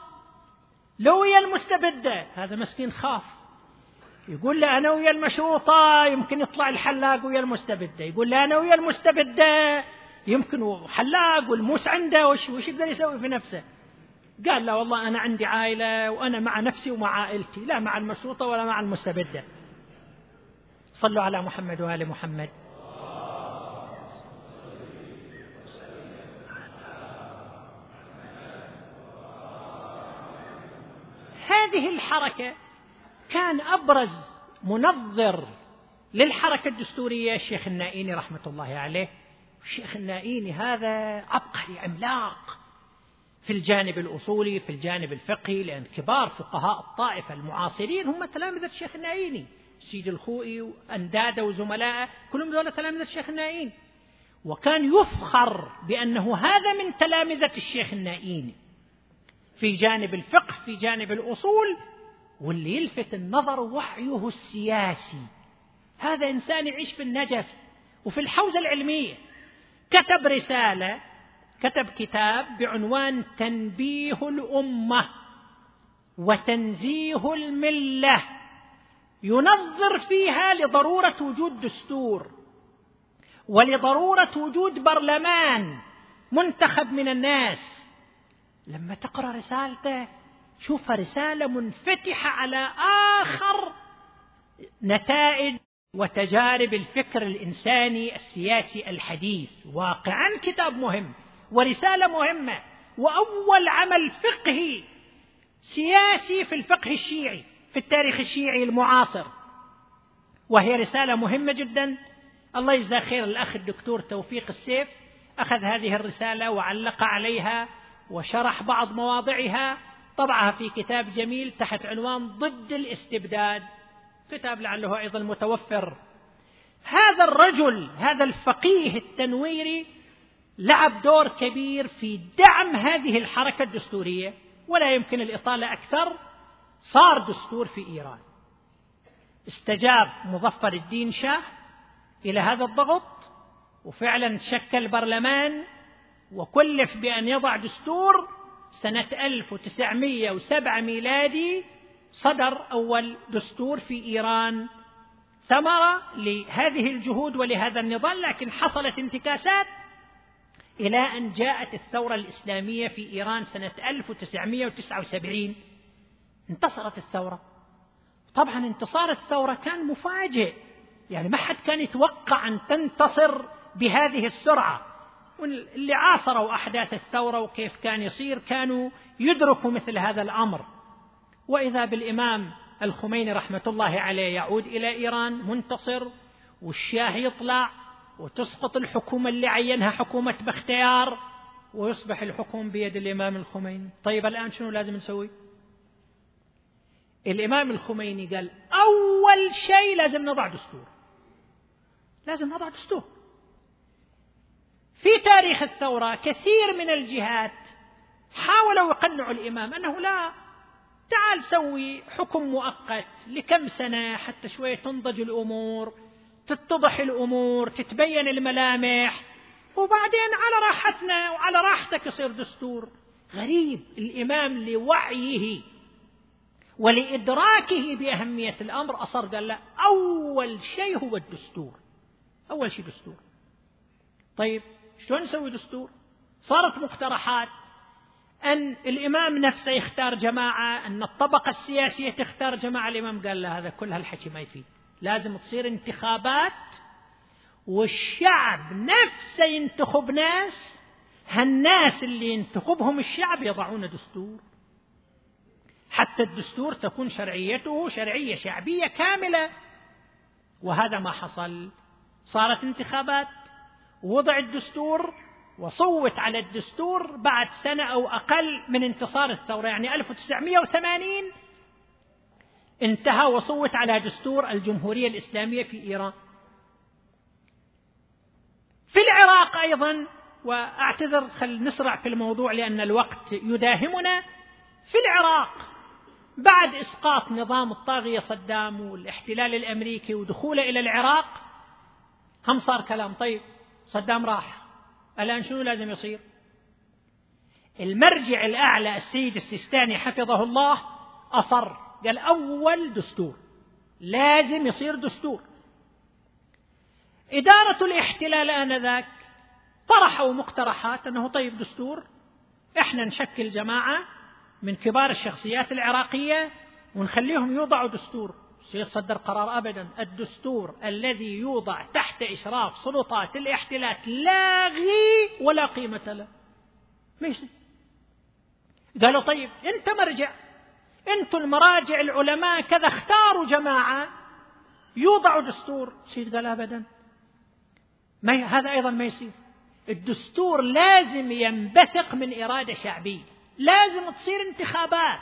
لو ويا المستبدة. هذا مسكين خاف. يقول له أنا ويا المشروطة يمكن يطلع الحلاق ويا المستبدة. يقول له أنا ويا المستبدة يمكن حلاق والموس عنده وش, وش يقدر يسوي في نفسه؟ قال لا والله أنا عندي عائلة وأنا مع نفسي ومع عائلتي لا مع المشروطة ولا مع المستبدة. صلوا على محمد وآل محمد. هذه الحركة كان أبرز منظر للحركة الدستورية الشيخ النائيني رحمة الله عليه. الشيخ النائيني هذا عبقري عملاق في الجانب الأصولي في الجانب الفقهي لأن كبار فقهاء الطائفة المعاصرين هم تلامذة الشيخ النائيني. سيد الخوئي وأندادة وزملائه كلهم ذولا تلامذة الشيخ النائيني وكان يفخر بأنه هذا من تلامذة الشيخ النائيني في جانب الفقه في جانب الأصول واللي يلفت النظر وحيه السياسي. هذا إنسان يعيش في النجف وفي الحوزة العلمية. كتب رسالة كتب كتاب بعنوان تنبيه الأمة وتنزيه الملة. ينظر فيها لضرورة وجود دستور ولضرورة وجود برلمان منتخب من الناس. لما تقرأ رسالته شوف رسالة منفتحة على آخر نتائج وتجارب الفكر الإنساني السياسي الحديث. واقعا كتاب مهم ورسالة مهمة وأول عمل فقهي سياسي في الفقه الشيعي. في التاريخ الشيعي المعاصر. وهي رسالة مهمة جدا. الله يجزاه خير الأخ الدكتور توفيق السيف. أخذ هذه الرسالة وعلق عليها وشرح بعض مواضعها. طبعها في كتاب جميل تحت عنوان ضد الاستبداد. كتاب لعله أيضا متوفر. هذا الرجل هذا الفقيه التنويري لعب دور كبير في دعم هذه الحركة الدستورية. ولا يمكن الإطالة أكثر. صار دستور في إيران. استجاب مظفر الدين شاه إلى هذا الضغط وفعلا شكل برلمان وكلف بأن يضع دستور سنة 1907 ميلادي صدر أول دستور في إيران. ثمرة لهذه الجهود ولهذا النضال لكن حصلت انتكاسات إلى أن جاءت الثورة الإسلامية في إيران سنة 1979 انتصرت الثورة. طبعا انتصار الثورة كان مفاجئ. يعني ما حد كان يتوقع أن تنتصر بهذه السرعة. واللي عاصروا أحداث الثورة وكيف كان يصير كانوا يدركوا مثل هذا الأمر. وإذا بالإمام الخميني رحمة الله عليه يعود إلى إيران منتصر والشاه يطلع وتسقط الحكومة اللي عينها حكومة باختيار ويصبح الحكم بيد الإمام الخميني. طيب الآن شنو لازم نسوي؟ الإمام الخميني قال أول شيء لازم نضع دستور. لازم نضع دستور. في تاريخ الثورة كثير من الجهات حاولوا يقنعوا الإمام أنه لا تعال سوي حكم مؤقت لكم سنة حتى شوية تنضج الأمور تتضح الأمور تتبين الملامح. وبعدين على راحتنا وعلى راحتك يصير دستور. غريب الإمام لوعيه. ولإدراكه بأهمية الأمر أصر قال لا أول شيء هو الدستور. أول شيء دستور. طيب شلون نسوي دستور؟ صارت مقترحات أن الإمام نفسه يختار جماعة أن الطبقة السياسية تختار جماعة. الإمام قال لا هذا كل هالحكي ما يفيد. لازم تصير انتخابات والشعب نفسه ينتخب ناس هالناس اللي ينتخبهم الشعب يضعون دستور. حتى الدستور تكون شرعيته شرعية شعبية كاملة. وهذا ما حصل. صارت انتخابات. وضع الدستور. وصوت على الدستور بعد سنة أو أقل من انتصار الثورة. يعني 1980 انتهى وصوت على دستور الجمهورية الإسلامية في إيران. في العراق أيضا. وأعتذر خل نسرع في الموضوع لأن الوقت يداهمنا. في العراق بعد إسقاط نظام الطاغية صدام والاحتلال الأمريكي ودخوله إلى العراق هم صار كلام. طيب صدام راح. الآن شنو لازم يصير؟ المرجع الأعلى السيد السيستاني حفظه الله أصر. قال أول دستور. لازم يصير دستور. إدارة الاحتلال آنذاك طرحوا مقترحات أنه طيب دستور. إحنا نشكل جماعة من كبار الشخصيات العراقية ونخليهم يوضعوا دستور. سيصدر قرار أبدا. الدستور الذي يوضع تحت إشراف سلطات الاحتلال لاغي ولا قيمة له. ما يصير. قالوا طيب أنت مرجع. أنتم المراجع العلماء كذا اختاروا جماعة يوضعوا دستور. سيد قال أبدا. ما هذا أيضا ما يصير. الدستور لازم ينبثق من إرادة شعبية. لازم تصير انتخابات.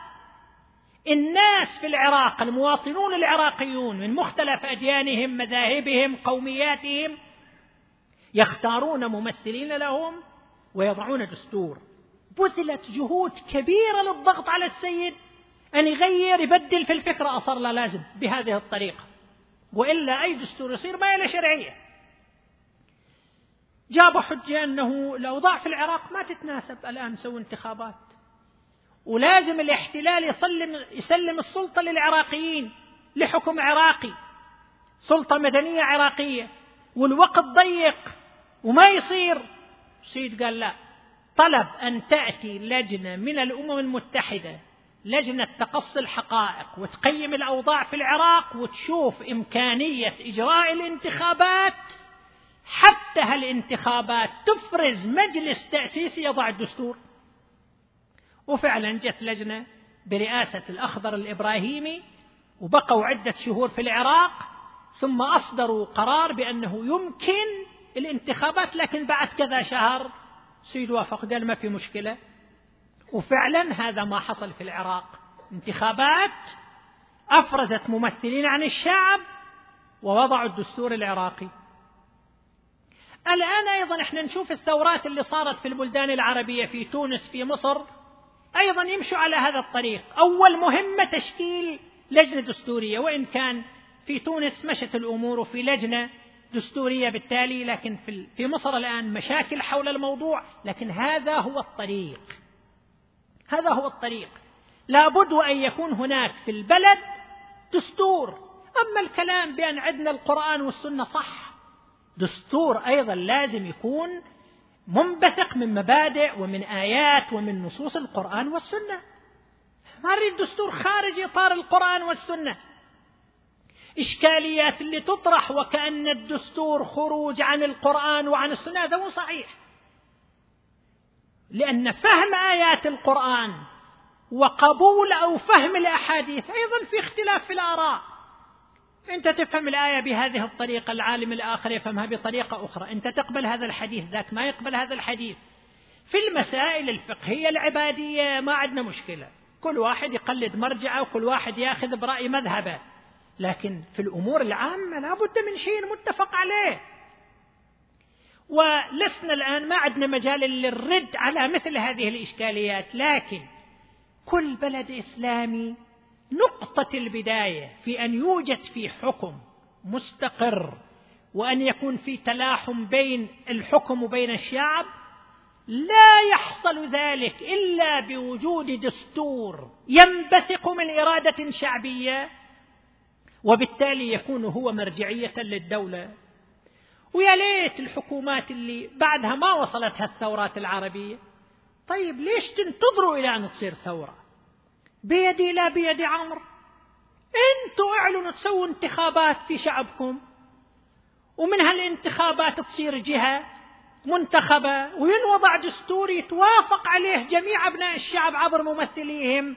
الناس في العراق المواطنون العراقيون من مختلف أديانهم مذاهبهم قومياتهم يختارون ممثلين لهم ويضعون دستور. بذلت جهود كبيرة للضغط على السيد. أن يغير يبدل في الفكرة أصر لا لازم بهذه الطريقة. وإلا أي دستور يصير ما له شرعية. جابوا حجة أنه الأوضاع في العراق ما تتناسب. الآن نسوي انتخابات. ولازم الاحتلال يسلم يسلم السلطة للعراقيين لحكم عراقي سلطة مدنية عراقية والوقت ضيق وما يصير. سيد قال لا طلب أن تأتي لجنة من الأمم المتحدة لجنة تقصي الحقائق وتقيم الأوضاع في العراق وتشوف إمكانية إجراء الانتخابات. حتى هالانتخابات تفرز مجلس تأسيسي يضع الدستور. وفعلا جت لجنة برئاسة الأخضر الإبراهيمي وبقوا عدة شهور في العراق ثم أصدروا قرار بأنه يمكن الانتخابات لكن بعد كذا شهر سيد وافق قال ما في مشكلة. وفعلا هذا ما حصل في العراق. انتخابات أفرزت ممثلين عن الشعب ووضعوا الدستور العراقي. الآن أيضا إحنا نشوف الثورات اللي صارت في البلدان العربية في تونس في مصر أيضا يمشوا على هذا الطريق. أول مهمة تشكيل لجنة دستورية وإن كان في تونس مشت الأمور وفي لجنة دستورية بالتالي لكن في في مصر الآن مشاكل حول الموضوع لكن هذا هو الطريق. هذا هو الطريق. لابد أن يكون هناك في البلد دستور. أما الكلام بأن عندنا القرآن والسنة صح. دستور أيضا لازم يكون منبثق من مبادئ ومن آيات ومن نصوص القرآن والسنة. ما نريد دستور خارج إطار القرآن والسنة. إشكاليات اللي تطرح وكأن الدستور خروج عن القرآن وعن السنة هذا مو صحيح. لأن فهم آيات القرآن وقبول أو فهم الأحاديث أيضا في اختلاف في الآراء. أنت تفهم الآية بهذه الطريقة العالم الآخر يفهمها بطريقة أخرى. أنت تقبل هذا الحديث ذاك ما يقبل هذا الحديث. في المسائل الفقهية العبادية ما عندنا مشكلة. كل واحد يقلد مرجعه وكل واحد يأخذ برأي مذهبه. لكن في الأمور العامة لا بد من شيء متفق عليه. ولسنا الآن ما عندنا مجال للرد على مثل هذه الإشكاليات. لكن كل بلد إسلامي نقطة البداية في أن يوجد في حكم مستقر وأن يكون في تلاحم بين الحكم وبين الشعب لا يحصل ذلك إلا بوجود دستور ينبثق من إرادة شعبية وبالتالي يكون هو مرجعية للدولة. ويا ليت الحكومات اللي بعدها ما وصلتها الثورات العربية. طيب ليش تنتظروا إلى أن تصير ثورة؟ بيدي لا بيد عمرو. أنتوا اعلنوا تسووا انتخابات في شعبكم ومن هالانتخابات تصير جهة منتخبة وينوضع دستور يتوافق عليه جميع أبناء الشعب عبر ممثليهم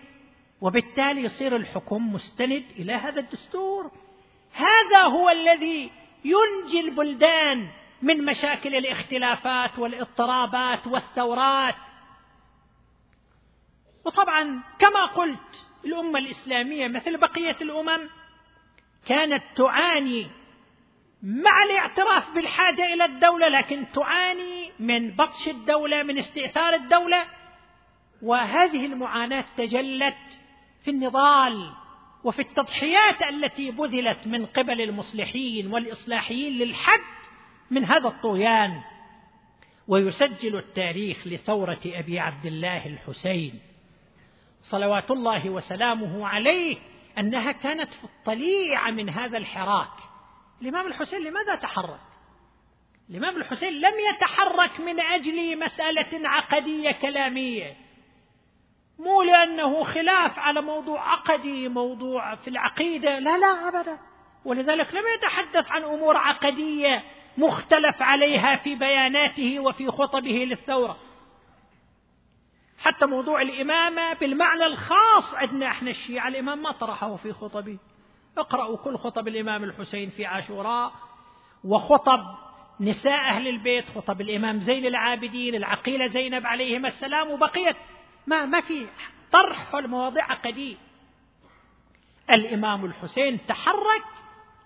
وبالتالي يصير الحكم مستند إلى هذا الدستور. هذا هو الذي ينجي البلدان من مشاكل الاختلافات والاضطرابات والثورات. وطبعا كما قلت الأمة الإسلامية مثل بقية الأمم كانت تعاني مع الاعتراف بالحاجة إلى الدولة لكن تعاني من بطش الدولة من استئثار الدولة. وهذه المعاناة تجلت في النضال وفي التضحيات التي بذلت من قبل المصلحين والإصلاحيين للحد من هذا الطغيان. ويسجل التاريخ لثورة أبي عبد الله الحسين. صلوات الله وسلامه عليه أنها كانت في الطليعه من هذا الحراك. الإمام الحسين لماذا تحرك؟ الإمام الحسين لم يتحرك من أجل مسألة عقدية كلامية مو لأنه خلاف على موضوع عقدي موضوع في العقيدة لا لا أبدا. ولذلك لم يتحدث عن أمور عقدية مختلف عليها في بياناته وفي خطبه للثورة. حتى موضوع الإمامة بالمعنى الخاص عندنا إحنا الشيعة. الإمام ما طرحه في خطبه. اقرأوا كل خطب الإمام الحسين في عاشوراء. وخطب نساء أهل البيت خطب الإمام زين العابدين العقيلة زينب عليهما السلام وبقية ما ما في طرح المواضيع عقدية الإمام الحسين تحرك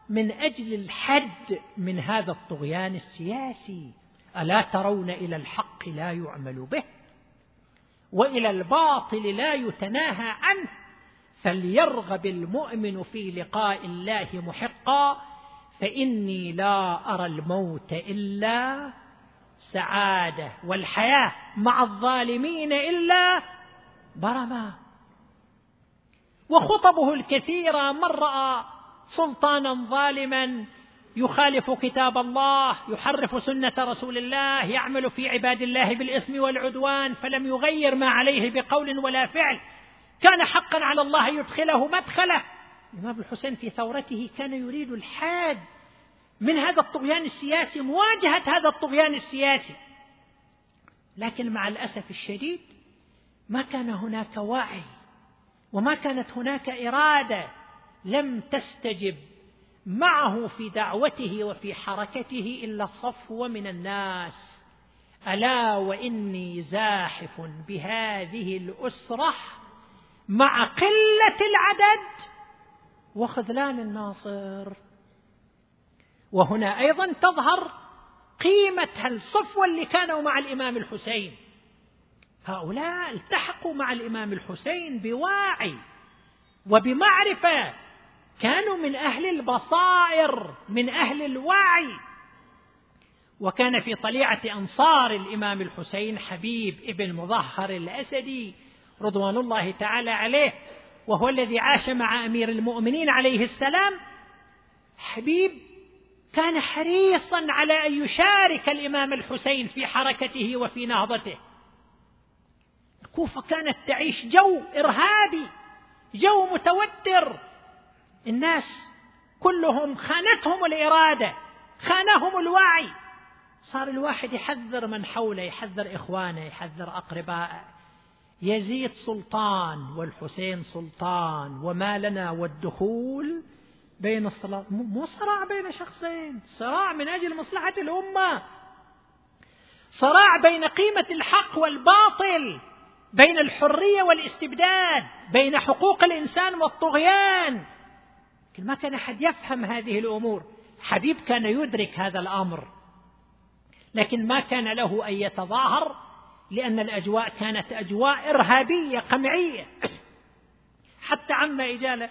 من أجل الحد من هذا الطغيان السياسي. ألا ترون إلى الحق لا يعمل به؟ وإلى الباطل لا يتناهى عنه فليرغب المؤمن في لقاء الله محقا فإني لا أرى الموت إلا سعادة والحياة مع الظالمين إلا برما. وخطبه الكثيرة من رأى سلطانا ظالما يخالف كتاب الله يحرف سنة رسول الله يعمل في عباد الله بالإثم والعدوان فلم يغير ما عليه بقول ولا فعل. كان حقا على الله يدخله مدخله. الإمام الحسين في ثورته كان يريد الحاد من هذا الطغيان السياسي مواجهة هذا الطغيان السياسي. لكن مع الأسف الشديد ما كان هناك وعي وما كانت هناك إرادة لم تستجب. معه في دعوته وفي حركته إلا صفوة من الناس. ألا وإني زاحف بهذه الأسرة مع قلة العدد؟ وخذلان الناصر. وهنا أيضا تظهر قيمة هالصفوة اللي كانوا مع الإمام الحسين. هؤلاء التحقوا مع الإمام الحسين بواعي وبمعرفة كانوا من أهل البصائر من أهل الوعي. وكان في طليعة أنصار الإمام الحسين حبيب ابن مظهر الأسدي رضوان الله تعالى عليه وهو الذي عاش مع أمير المؤمنين عليه السلام. حبيب كان حريصا على أن يشارك الإمام الحسين في حركته وفي نهضته. الكوفة كانت تعيش جو إرهابي جو متوتر الناس كلهم خانتهم الإرادة خانهم الوعي. صار الواحد يحذر من حوله يحذر إخوانه يحذر أقربائه. يزيد سلطان والحسين سلطان وما لنا والدخول بين الصلاة. مو صراع بين شخصين صراع من أجل مصلحة الأمة. صراع بين قيمة الحق والباطل بين الحرية والاستبداد بين حقوق الإنسان والطغيان. ما كان أحد يفهم هذه الأمور. حبيب كان يدرك هذا الأمر لكن ما كان له أن يتظاهر لأن الأجواء كانت أجواء إرهابية قمعية. حتى عم إجالة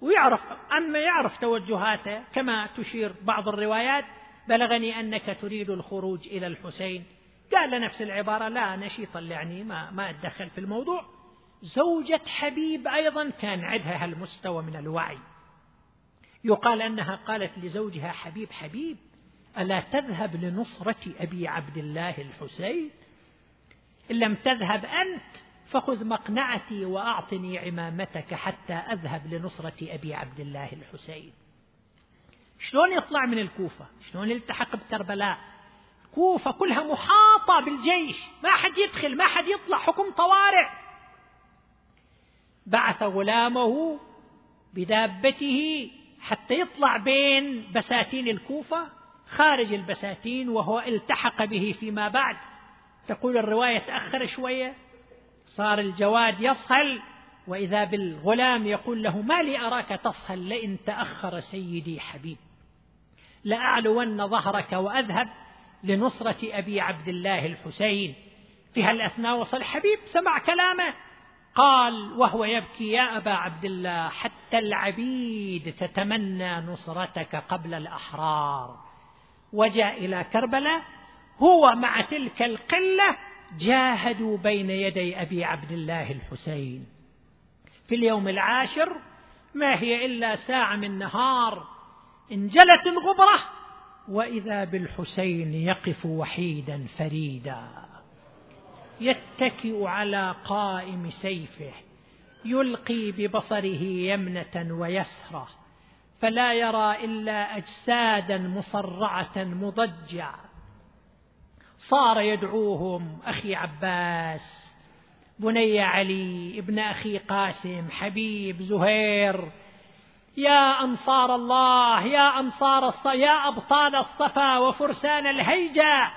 ويعرف عم يعرف توجهاته كما تشير بعض الروايات بلغني أنك تريد الخروج إلى الحسين. قال نفس العبارة لا نشيطا يعني ما, ما أتدخل في الموضوع. زوجة حبيب أيضا كان عندها هالمستوى من الوعي. يقال أنها قالت لزوجها حبيب حبيب ألا تذهب لنصرة أبي عبد الله الحسين؟ إن لم تذهب أنت فخذ مقنعتي وأعطني عمامتك حتى أذهب لنصرة أبي عبد الله الحسين. شلون يطلع من الكوفة؟ شلون يلتحق بكربلاء؟ كوفة كلها محاطة بالجيش ما حد يدخل ما حد يطلع حكم طوارئ. بعث غلامه بدابته حتى يطلع بين بساتين الكوفة خارج البساتين وهو التحق به فيما بعد. تقول الرواية تأخر شوية صار الجواد يصهل وإذا بالغلام يقول له ما لي أراك تصهل؟ لئن تأخر سيدي حبيب. لأعلون ظهرك وأذهب لنصرة أبي عبد الله الحسين. في هالأثناء وصل حبيب سمع كلامه. قال وهو يبكي يا أبا عبد الله حتى العبيد تتمنى نصرتك قبل الأحرار. وجاء إلى كربلاء هو مع تلك القلة جاهدوا بين يدي أبي عبد الله الحسين. في اليوم العاشر ما هي إلا ساعة من نهار انجلت الغبرة وإذا بالحسين يقف وحيدا فريدا. يتكئ على قائم سيفه يلقي ببصره يمنة ويسرة فلا يرى إلا أجسادا مصرعة مضجعة صار يدعوهم أخي عباس بني علي ابن أخي قاسم حبيب زهير. يا أنصار الله يا أنصار الص... يا أبطال الصفا وفرسان الهيجة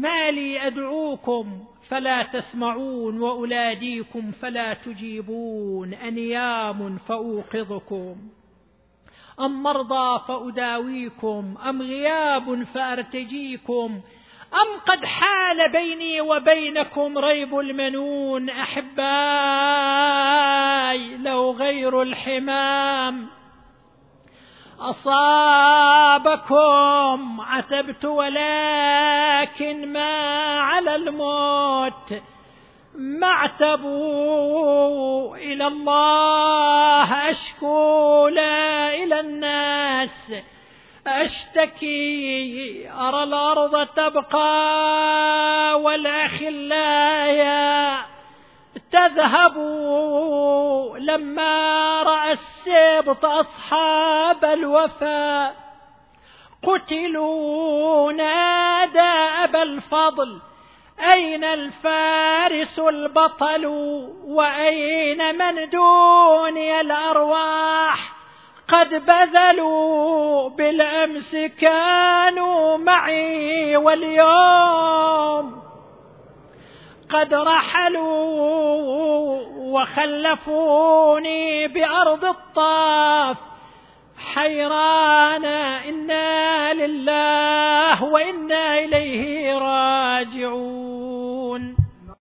ما لي أدعوكم فلا تسمعون وأناديكم فلا تجيبون أنيام فأوقظكم أم مرضى فأداويكم أم غياب فأرتجيكم أم قد حال بيني وبينكم ريب المنون أحباي لو غير الحمام أصابكم عتبت ولكن ما على الموت ما اعتبوا إلى الله أشكو لا إلى الناس أشتكي أرى الأرض تبقى والأخلايا. تذهب لما رأى السبط أصحاب الوفاء قتلوا نادى أبا الفضل. أين الفارس البطل؟ وأين من دوني الأرواح؟ قد بذلوا بالأمس كانوا معي واليوم قد رحلوا وخلفوني بأرض الطاف. حيران إنا لله وإنا إليه راجعون.